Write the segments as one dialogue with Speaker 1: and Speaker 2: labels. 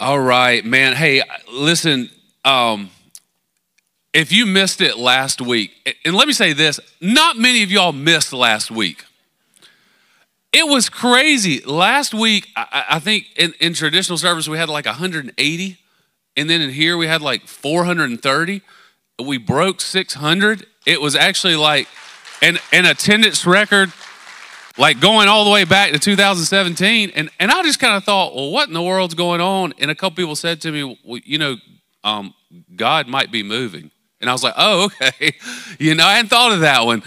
Speaker 1: All right, man. Hey, listen, um, if you missed it last week, and let me say this not many of y'all missed last week. It was crazy. Last week, I, I think in, in traditional service, we had like 180, and then in here, we had like 430. We broke 600. It was actually like an, an attendance record like going all the way back to 2017 and, and i just kind of thought well what in the world's going on? And a couple people said to me well, you know um, god might be moving. And i was like oh okay. You know i hadn't thought of that one.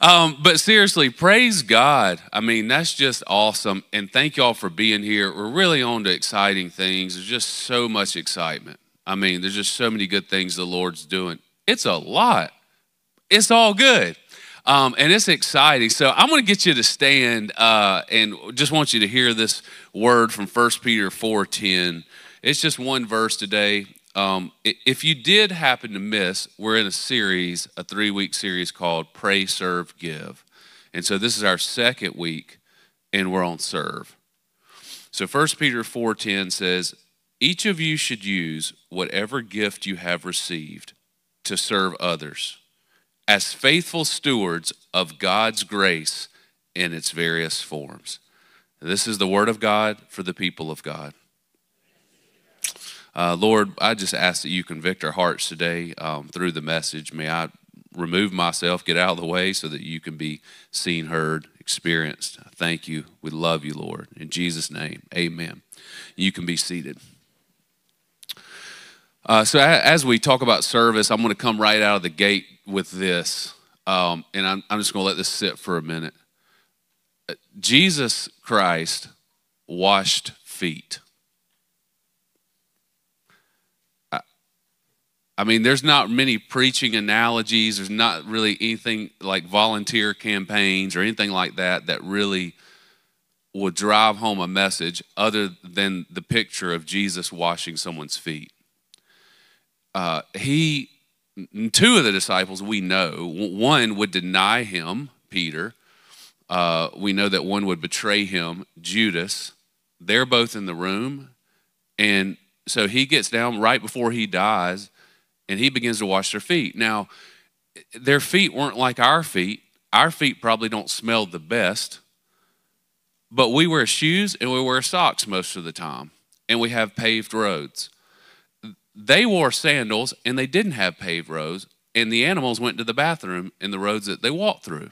Speaker 1: Um, but seriously praise god. I mean that's just awesome. And thank y'all for being here. We're really on to exciting things. There's just so much excitement. I mean there's just so many good things the lord's doing. It's a lot. It's all good um, and it's exciting. So I'm going to get you to stand uh, and just want you to hear this word from 1 Peter 4.10. It's just one verse today. Um, if you did happen to miss, we're in a series, a three-week series called Pray, Serve, Give. And so this is our second week, and we're on serve. So 1 Peter 4.10 says, Each of you should use whatever gift you have received to serve others as faithful stewards of God's grace in its various forms. This is the word of God for the people of God. Uh, Lord, I just ask that you convict our hearts today um, through the message. May I remove myself, get out of the way so that you can be seen, heard, experienced. Thank you. We love you, Lord. In Jesus' name, amen. You can be seated. Uh, so, as we talk about service, I'm going to come right out of the gate with this, um, and I'm, I'm just going to let this sit for a minute. Uh, Jesus Christ washed feet. I, I mean, there's not many preaching analogies. There's not really anything like volunteer campaigns or anything like that that really would drive home a message other than the picture of Jesus washing someone's feet uh, he, two of the disciples we know, one would deny him, Peter. Uh, we know that one would betray him, Judas. They're both in the room. And so he gets down right before he dies and he begins to wash their feet. Now, their feet weren't like our feet. Our feet probably don't smell the best, but we wear shoes and we wear socks most of the time, and we have paved roads they wore sandals and they didn't have paved roads, and the animals went to the bathroom in the roads that they walked through.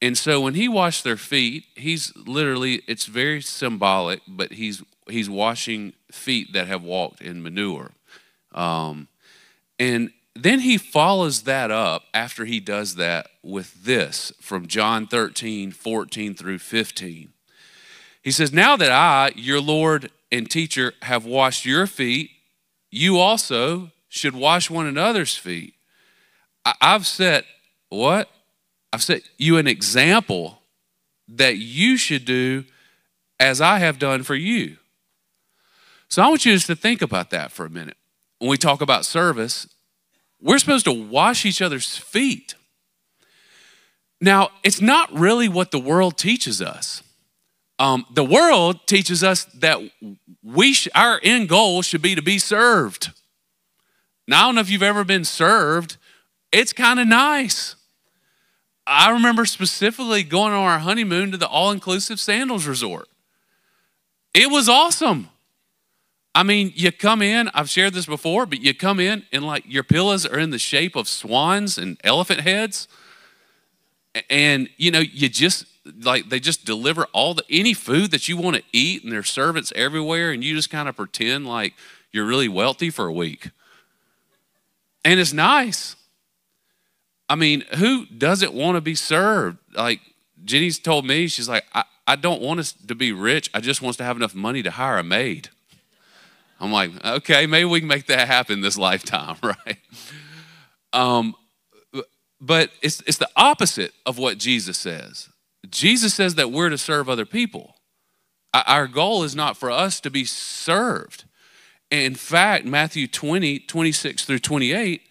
Speaker 1: And so when he washed their feet, he's literally, it's very symbolic, but he's, he's washing feet that have walked in manure. Um, and then he follows that up after he does that with this from John 13, 14 through 15. He says, Now that I, your Lord and teacher, have washed your feet, you also should wash one another's feet. I've set what? I've set you an example that you should do as I have done for you. So I want you just to think about that for a minute. When we talk about service, we're supposed to wash each other's feet. Now, it's not really what the world teaches us. Um, the world teaches us that we sh- our end goal should be to be served. Now, I don't know if you've ever been served. It's kind of nice. I remember specifically going on our honeymoon to the all inclusive sandals resort. It was awesome. I mean, you come in, I've shared this before, but you come in and like your pillows are in the shape of swans and elephant heads. And, you know, you just like they just deliver all the any food that you want to eat and there's servants everywhere and you just kind of pretend like you're really wealthy for a week. And it's nice. I mean who doesn't want to be served? Like jenny's told me she's like i, I don't want us to be rich i just want us to have enough money to hire a maid. I'm like okay maybe we can make that happen this lifetime right? Um, but it's, it's the opposite of what jesus says Jesus says that we're to serve other people. Our goal is not for us to be served. In fact, Matthew 20, 26 through 28,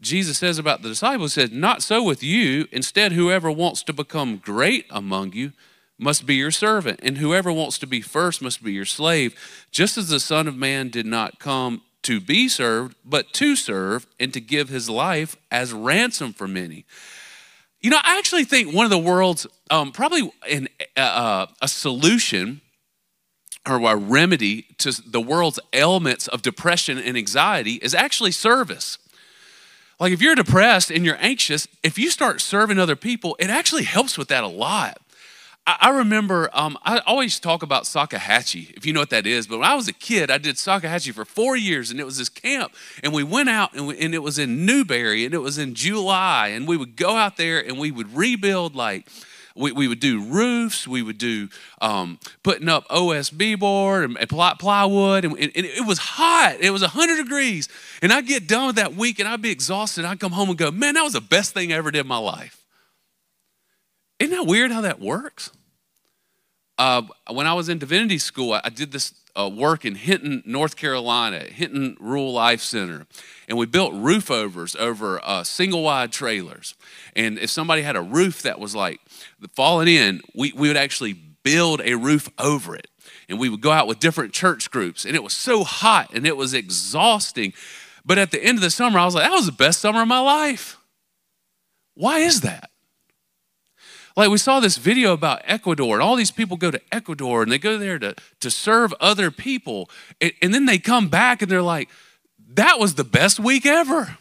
Speaker 1: Jesus says about the disciples, says, Not so with you. Instead, whoever wants to become great among you must be your servant, and whoever wants to be first must be your slave, just as the Son of Man did not come to be served, but to serve and to give his life as ransom for many. You know, I actually think one of the world's um, probably an, uh, uh a solution or a remedy to the world's ailments of depression and anxiety is actually service. Like if you're depressed and you're anxious, if you start serving other people, it actually helps with that a lot. I, remember, um, I always talk about Salkehatchie, if you know what that is. But when I was a kid, I did Salkehatchie for four years, and it was this camp. And we went out, and, we, and it was in Newberry, and it was in July. And we would go out there, and we would rebuild like we, we would do roofs, we would do um, putting up OSB board and, and plywood, and, and, it was hot. It was 100 degrees. And I'd get done with that week and I'd be exhausted. I'd come home and go, man, that was the best thing I ever did in my life. Isn't that weird how that works? Uh, when I was in divinity school, I, did this uh, work in Hinton, North Carolina, Hinton Rural Life Center. And we built roof overs over uh, single wide trailers. And if somebody had a roof that was like falling in, we, we would actually build a roof over it. And we would go out with different church groups. And it was so hot and it was exhausting. But at the end of the summer, I was like, that was the best summer of my life. Why is that? Like we saw this video about Ecuador, and all these people go to Ecuador and they go there to, to serve other people. And, and then they come back and they're like, that was the best week ever.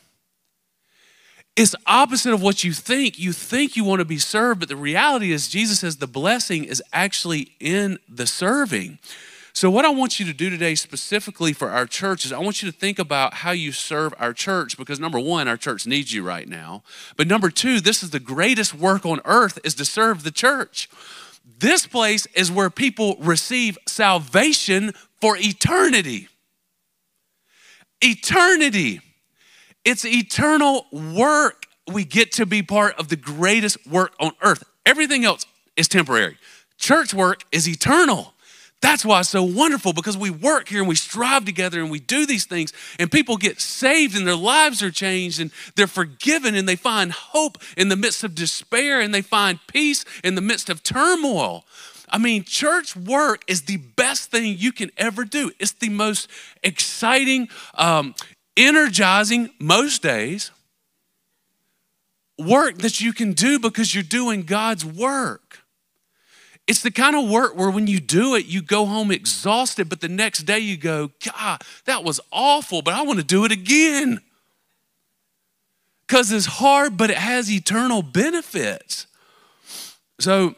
Speaker 1: It's opposite of what you think. You think you want to be served, but the reality is, Jesus says the blessing is actually in the serving. So, what I want you to do today, specifically for our church, is I want you to think about how you serve our church because number one, our church needs you right now. But number two, this is the greatest work on earth is to serve the church. This place is where people receive salvation for eternity. Eternity. It's eternal work. We get to be part of the greatest work on earth. Everything else is temporary. Church work is eternal. That's why it's so wonderful because we work here and we strive together and we do these things and people get saved and their lives are changed and they're forgiven and they find hope in the midst of despair and they find peace in the midst of turmoil. I mean, church work is the best thing you can ever do. It's the most exciting, um, energizing, most days, work that you can do because you're doing God's work. It's the kind of work where when you do it, you go home exhausted, but the next day you go, God, that was awful, but I want to do it again. Because it's hard, but it has eternal benefits. So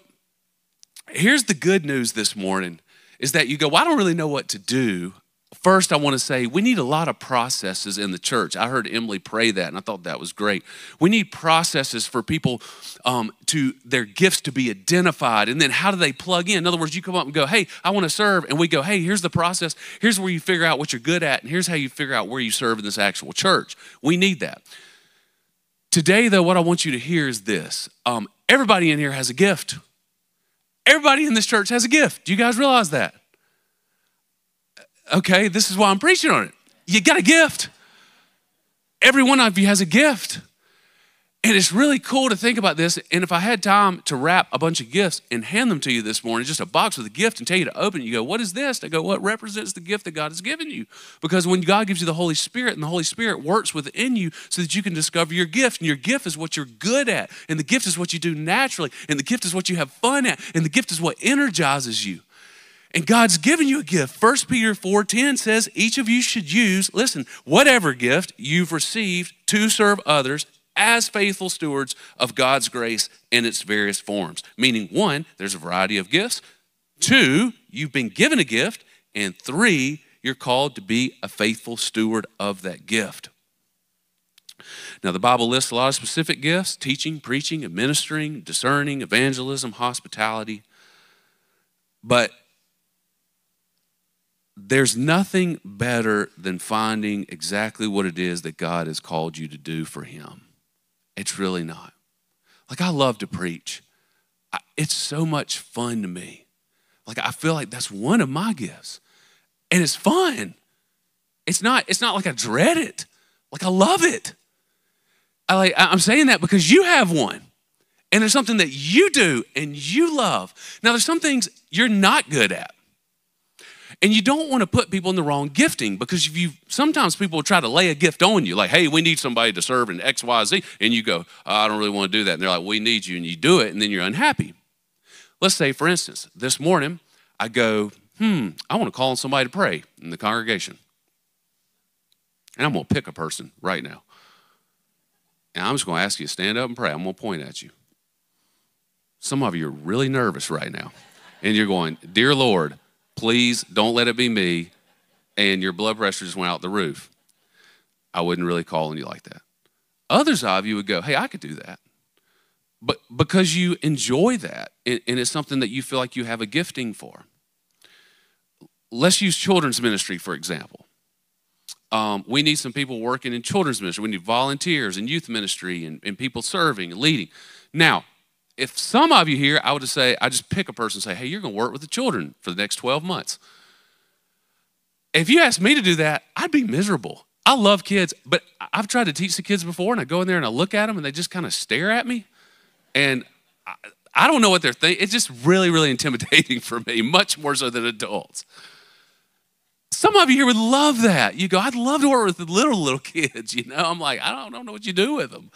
Speaker 1: here's the good news this morning is that you go, well, I don't really know what to do. First, I want to say we need a lot of processes in the church. I heard Emily pray that, and I thought that was great. We need processes for people um, to their gifts to be identified, and then how do they plug in? In other words, you come up and go, "Hey, I want to serve," and we go, "Hey, here's the process. Here's where you figure out what you're good at, and here's how you figure out where you serve in this actual church." We need that. Today, though, what I want you to hear is this: um, everybody in here has a gift. Everybody in this church has a gift. Do you guys realize that? Okay, this is why I'm preaching on it. You got a gift. Every one of you has a gift. And it's really cool to think about this. And if I had time to wrap a bunch of gifts and hand them to you this morning, just a box with a gift and tell you to open it, you go, What is this? I go, What represents the gift that God has given you? Because when God gives you the Holy Spirit and the Holy Spirit works within you so that you can discover your gift, and your gift is what you're good at, and the gift is what you do naturally, and the gift is what you have fun at, and the gift is what energizes you. And God's given you a gift. 1 Peter 4:10 says each of you should use, listen, whatever gift you've received to serve others as faithful stewards of God's grace in its various forms. Meaning one, there's a variety of gifts. Two, you've been given a gift, and three, you're called to be a faithful steward of that gift. Now, the Bible lists a lot of specific gifts teaching, preaching, administering, discerning, evangelism, hospitality. But there's nothing better than finding exactly what it is that God has called you to do for Him. It's really not. Like, I love to preach, it's so much fun to me. Like, I feel like that's one of my gifts, and it's fun. It's not, it's not like I dread it, like, I love it. I like, I'm saying that because you have one. And there's something that you do and you love. Now, there's some things you're not good at. And you don't want to put people in the wrong gifting because if you sometimes people will try to lay a gift on you, like, hey, we need somebody to serve in X, Y, Z, and you go, oh, I don't really want to do that. And they're like, we need you, and you do it, and then you're unhappy. Let's say, for instance, this morning I go, hmm, I want to call on somebody to pray in the congregation. And I'm going to pick a person right now. And I'm just going to ask you to stand up and pray. I'm going to point at you. Some of you are really nervous right now. And you're going, Dear Lord, please don't let it be me. And your blood pressure just went out the roof. I wouldn't really call on you like that. Others of you would go, Hey, I could do that. But because you enjoy that and it's something that you feel like you have a gifting for. Let's use children's ministry, for example. Um, we need some people working in children's ministry. We need volunteers in youth ministry and, and people serving and leading. Now, if some of you here, I would just say, I just pick a person and say, hey, you're going to work with the children for the next 12 months. If you asked me to do that, I'd be miserable. I love kids, but I've tried to teach the kids before, and I go in there and I look at them and they just kind of stare at me. And I, I don't know what they're thinking. It's just really, really intimidating for me, much more so than adults. Some of you here would love that. You go, I'd love to work with little, little kids, you know? I'm like, I don't, I don't know what you do with them.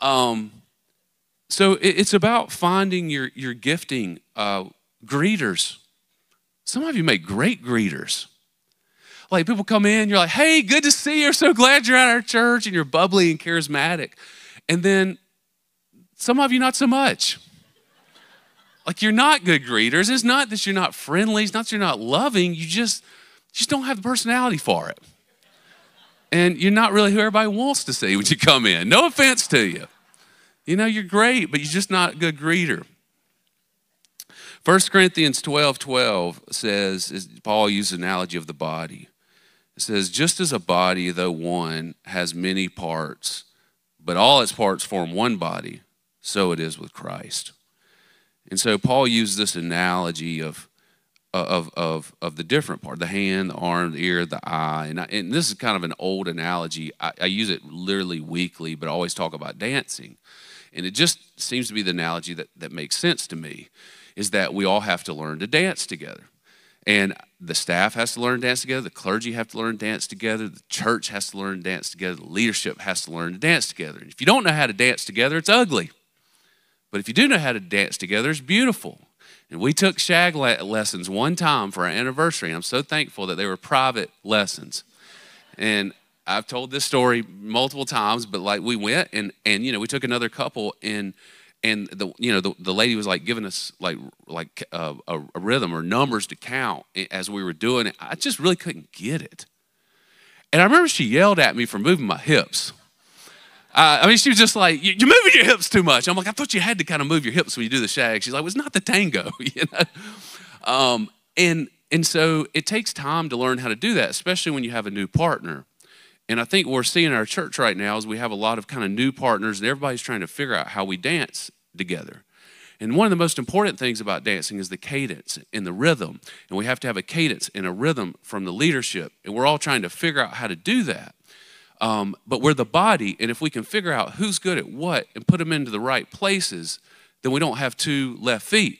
Speaker 1: Um, so it's about finding your, your gifting. Uh, greeters. Some of you make great greeters. Like people come in, you're like, hey, good to see you. So glad you're at our church, and you're bubbly and charismatic. And then some of you, not so much. Like you're not good greeters. It's not that you're not friendly. It's not that you're not loving. You just, you just don't have the personality for it. And you're not really who everybody wants to see when you come in. No offense to you. You know, you're great, but you're just not a good greeter. 1 Corinthians 12 12 says, Paul uses an analogy of the body. It says, just as a body, though one, has many parts, but all its parts form one body, so it is with Christ. And so Paul used this analogy of, of, of, of the different part the hand, the arm, the ear, the eye. And, I, and this is kind of an old analogy. I, I use it literally weekly, but I always talk about dancing. And it just seems to be the analogy that, that makes sense to me is that we all have to learn to dance together. And the staff has to learn to dance together, the clergy have to learn to dance together, the church has to learn to dance together, the leadership has to learn to dance together. And if you don't know how to dance together, it's ugly. But if you do know how to dance together, it's beautiful. And we took shag lessons one time for our anniversary. I'm so thankful that they were private lessons. And I've told this story multiple times, but like we went and and you know we took another couple and and the you know the, the lady was like giving us like like uh, a, a rhythm or numbers to count as we were doing it. I just really couldn't get it. And I remember she yelled at me for moving my hips. Uh, I mean, she was just like, "You're moving your hips too much." I'm like, "I thought you had to kind of move your hips when you do the shag." She's like, "Well, it's not the tango," you know. Um, and and so it takes time to learn how to do that, especially when you have a new partner. And I think what we're seeing in our church right now is we have a lot of kind of new partners, and everybody's trying to figure out how we dance together. And one of the most important things about dancing is the cadence and the rhythm. And we have to have a cadence and a rhythm from the leadership. And we're all trying to figure out how to do that. Um, but we're the body, and if we can figure out who's good at what and put them into the right places, then we don't have two left feet.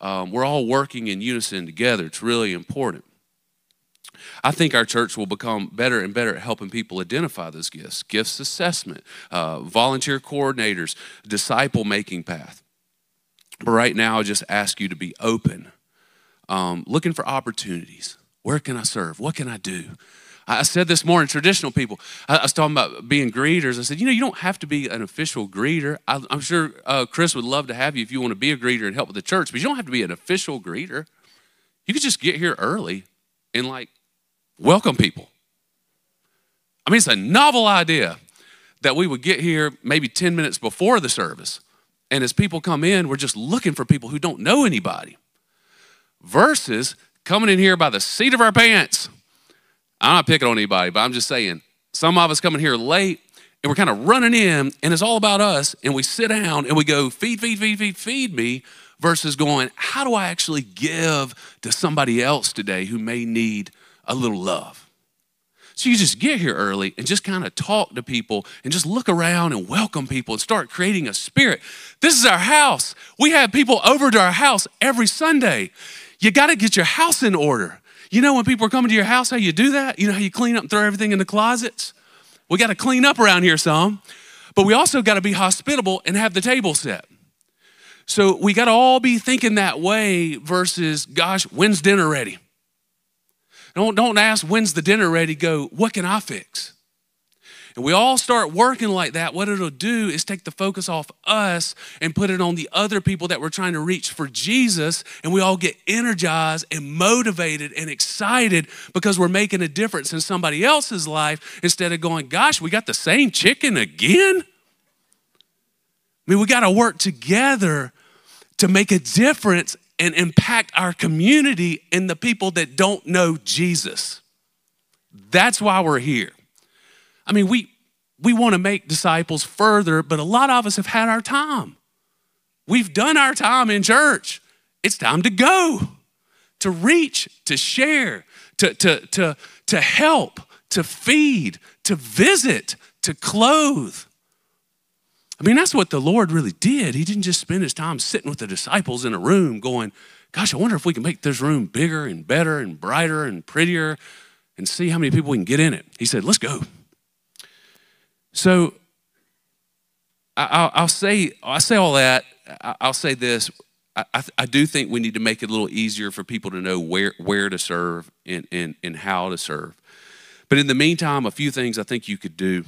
Speaker 1: Um, we're all working in unison together. It's really important. I think our church will become better and better at helping people identify those gifts, gifts assessment, uh, volunteer coordinators, disciple making path. But right now, I just ask you to be open, um, looking for opportunities. Where can I serve? What can I do? I said this morning, traditional people, I was talking about being greeters. I said, you know, you don't have to be an official greeter. I, am sure uh, Chris would love to have you if you want to be a greeter and help with the church, but you don't have to be an official greeter. You could just get here early and like welcome people. I mean, it's a novel idea that we would get here maybe 10 minutes before the service. And as people come in, we're just looking for people who don't know anybody versus coming in here by the seat of our pants I'm not picking on anybody, but I'm just saying some of us coming here late and we're kind of running in and it's all about us and we sit down and we go feed, feed, feed, feed, feed me versus going, how do I actually give to somebody else today who may need a little love? So you just get here early and just kind of talk to people and just look around and welcome people and start creating a spirit. This is our house. We have people over to our house every Sunday. You got to get your house in order. You know when people are coming to your house, how you do that? You know how you clean up and throw everything in the closets? We got to clean up around here some, but we also got to be hospitable and have the table set. So we got to all be thinking that way versus, gosh, when's dinner ready? Don't, don't ask, when's the dinner ready? Go, what can I fix? And we all start working like that. What it'll do is take the focus off us and put it on the other people that we're trying to reach for Jesus. And we all get energized and motivated and excited because we're making a difference in somebody else's life instead of going, gosh, we got the same chicken again? I mean, we got to work together to make a difference and impact our community and the people that don't know Jesus. That's why we're here. I mean, we, we want to make disciples further, but a lot of us have had our time. We've done our time in church. It's time to go, to reach, to share, to, to, to, to help, to feed, to visit, to clothe. I mean, that's what the Lord really did. He didn't just spend his time sitting with the disciples in a room going, Gosh, I wonder if we can make this room bigger and better and brighter and prettier and see how many people we can get in it. He said, Let's go. So I, will say, I say all that. I'll say this. I, I, do think we need to make it a little easier for people to know where, where to serve and, and, and how to serve. But in the meantime, a few things I think you could do.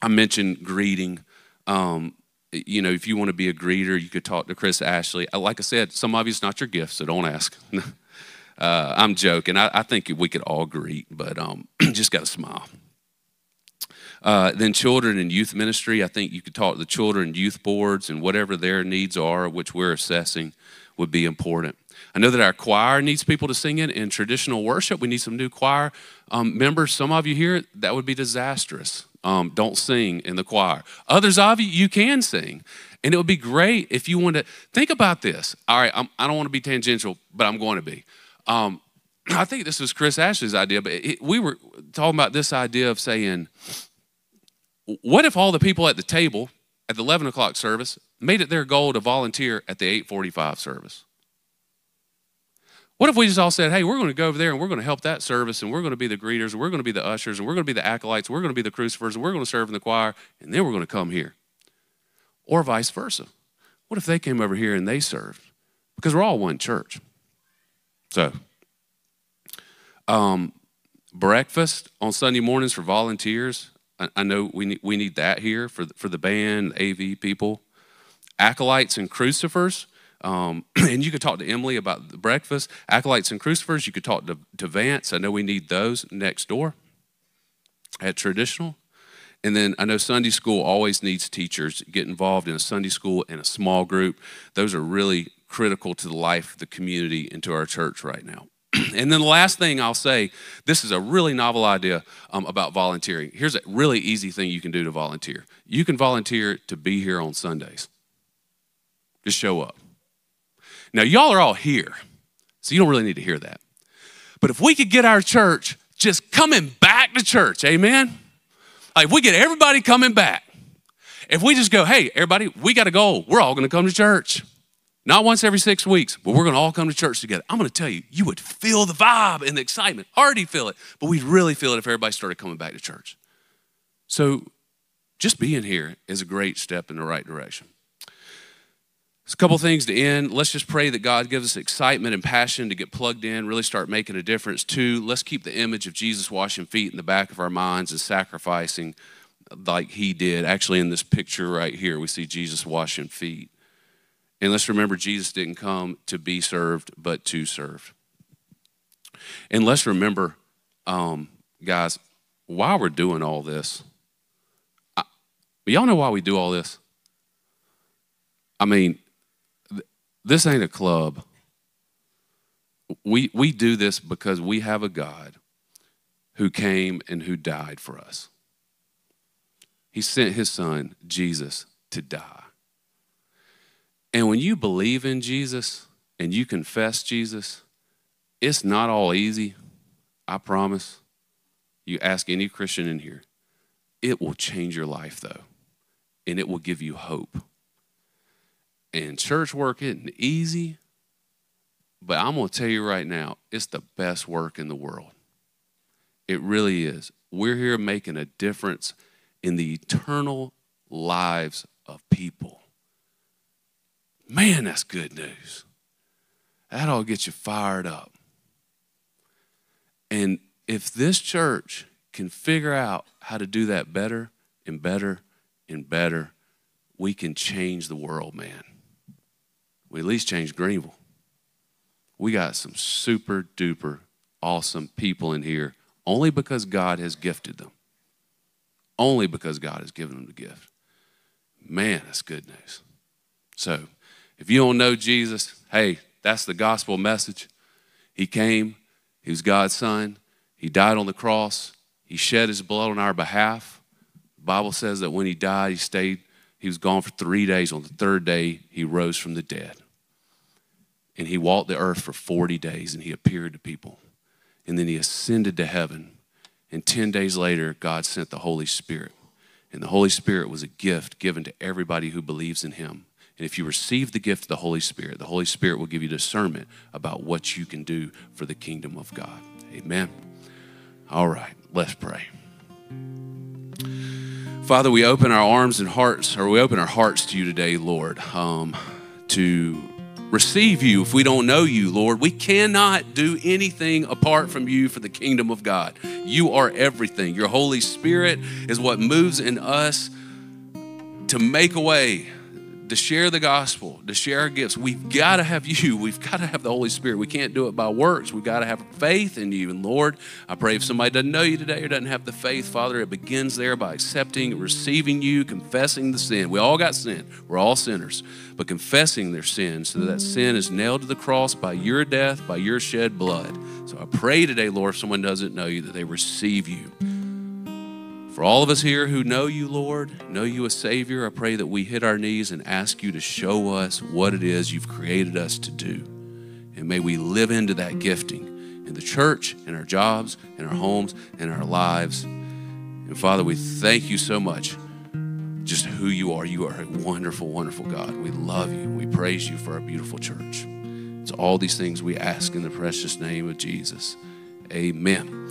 Speaker 1: I mentioned greeting. Um, you know, if you want to be a greeter, you could talk to Chris Ashley. Uh, like I said, some of you it's not your gift, so don't ask. uh, I'm joking. I, I, think we could all greet, but um, just got to smile. Uh, then children and youth ministry, I think you could talk to the children youth boards and whatever their needs are, which we're assessing, would be important. I know that our choir needs people to sing in. In traditional worship, we need some new choir um, members. Some of you here, that would be disastrous um, don't sing in the choir. Others of you, you can sing. And it would be great if you want to think about this. All right, I'm, I do not want to be tangential, but I'm going to be. Um, I think this was Chris Ashley's idea, but it, we were talking about this idea of saying, what if all the people at the table at the 11 o'clock service made it their goal to volunteer at the 845 service? What if we just all said, hey, we're going to go over there and we're going to help that service and we're going to be the greeters and we're going to be the ushers and we're going to be the acolytes, we're going to be the crucifers and we're going to serve in the choir and then we're going to come here? Or vice versa. What if they came over here and they served? Because we're all one church. So, um, breakfast on Sunday mornings for volunteers. I, I know we need, we need that here for, for the band, AV people. Acolytes and crucifers um, and you could talk to Emily about the breakfast, acolytes and crucifers. You could talk to, to Vance. I know we need those next door at traditional. And then I know Sunday school always needs teachers. Get involved in a Sunday school and a small group. Those are really critical to the life of the community and to our church right now. and then the last thing I'll say this is a really novel idea um, about volunteering. Here's a really easy thing you can do to volunteer you can volunteer to be here on Sundays, just show up. Now, y'all are all here, so you don't really need to hear that. But if we could get our church just coming back to church, amen? Like, if we get everybody coming back, if we just go, hey, everybody, we got a goal. We're all to come to church. Not once every six weeks, but we're to all come to church together. I'm to tell you, you would feel the vibe and the excitement. Already feel it, but we'd really feel it if everybody started coming back to church. So just being here is a great step in the right direction. A couple things to end. Let's just pray that God gives us excitement and passion to get plugged in, really start making a difference. Two, let's keep the image of Jesus washing feet in the back of our minds and sacrificing like he did. Actually, in this picture right here, we see Jesus washing feet. And let's remember, Jesus didn't come to be served, but to serve. And let's remember, um, guys, while we're doing all this, I, y'all know why we do all this? I mean, this ain't a club. We, we do this because we have a God who came and who died for us. He sent his son, Jesus, to die. And when you believe in Jesus and you confess Jesus, it's not all easy, I promise. You ask any Christian in here. It will change your life, though, and it will give you hope. And church work isn't easy, but I'm going to tell you right now, it's the best work in the world. It really is. We're here making a difference in the eternal lives of people. Man, that's good news. That'll get you fired up. And if this church can figure out how to do that better and better and better, we can change the world, man. We at least changed Greenville. We got some super duper awesome people in here only because God has gifted them. Only because God has given them the gift. Man, that's good news. So, if you don't know Jesus, hey, that's the gospel message. He came, He was God's Son, He died on the cross, He shed His blood on our behalf. The Bible says that when He died, He stayed, He was gone for three days. On the third day, He rose from the dead. And He walked the earth for 40 days and He appeared to people. And then He ascended to heaven. And 10 days later, God sent the Holy Spirit. And the Holy Spirit was a gift given to everybody who believes in Him. And if you receive the gift of the Holy Spirit, the Holy Spirit will give you discernment about what you can do for the kingdom of God. Amen. All right, let's pray. Father, we open our arms and hearts, or we open our hearts to you today, Lord, um, to receive you if we don't know you, Lord. We cannot do anything apart from you for the kingdom of God. You are everything. Your Holy Spirit is what moves in us to make a way to share the gospel, to share our gifts, we've got to have you. We've got to have the Holy Spirit. We can't do it by works. We've got to have faith in you. And Lord, I pray if somebody doesn't know you today or doesn't have the faith, Father, it begins there by accepting, receiving you, confessing the sin. We all got sin. We're all sinners. But confessing their sin so that, that sin is nailed to the cross by your death, by your shed blood. So I pray today, Lord, if someone doesn't know you, that they receive you. For all of us here who know you, Lord, know you as Savior, I pray that we hit our knees and ask you to show us what it is you've created us to do. And may we live into that gifting in the church, in our jobs, in our homes, in our lives. And Father, we thank you so much just who you are. You are a wonderful, wonderful God. We love you. We praise you for our beautiful church. It's all these things we ask in the precious name of Jesus. Amen.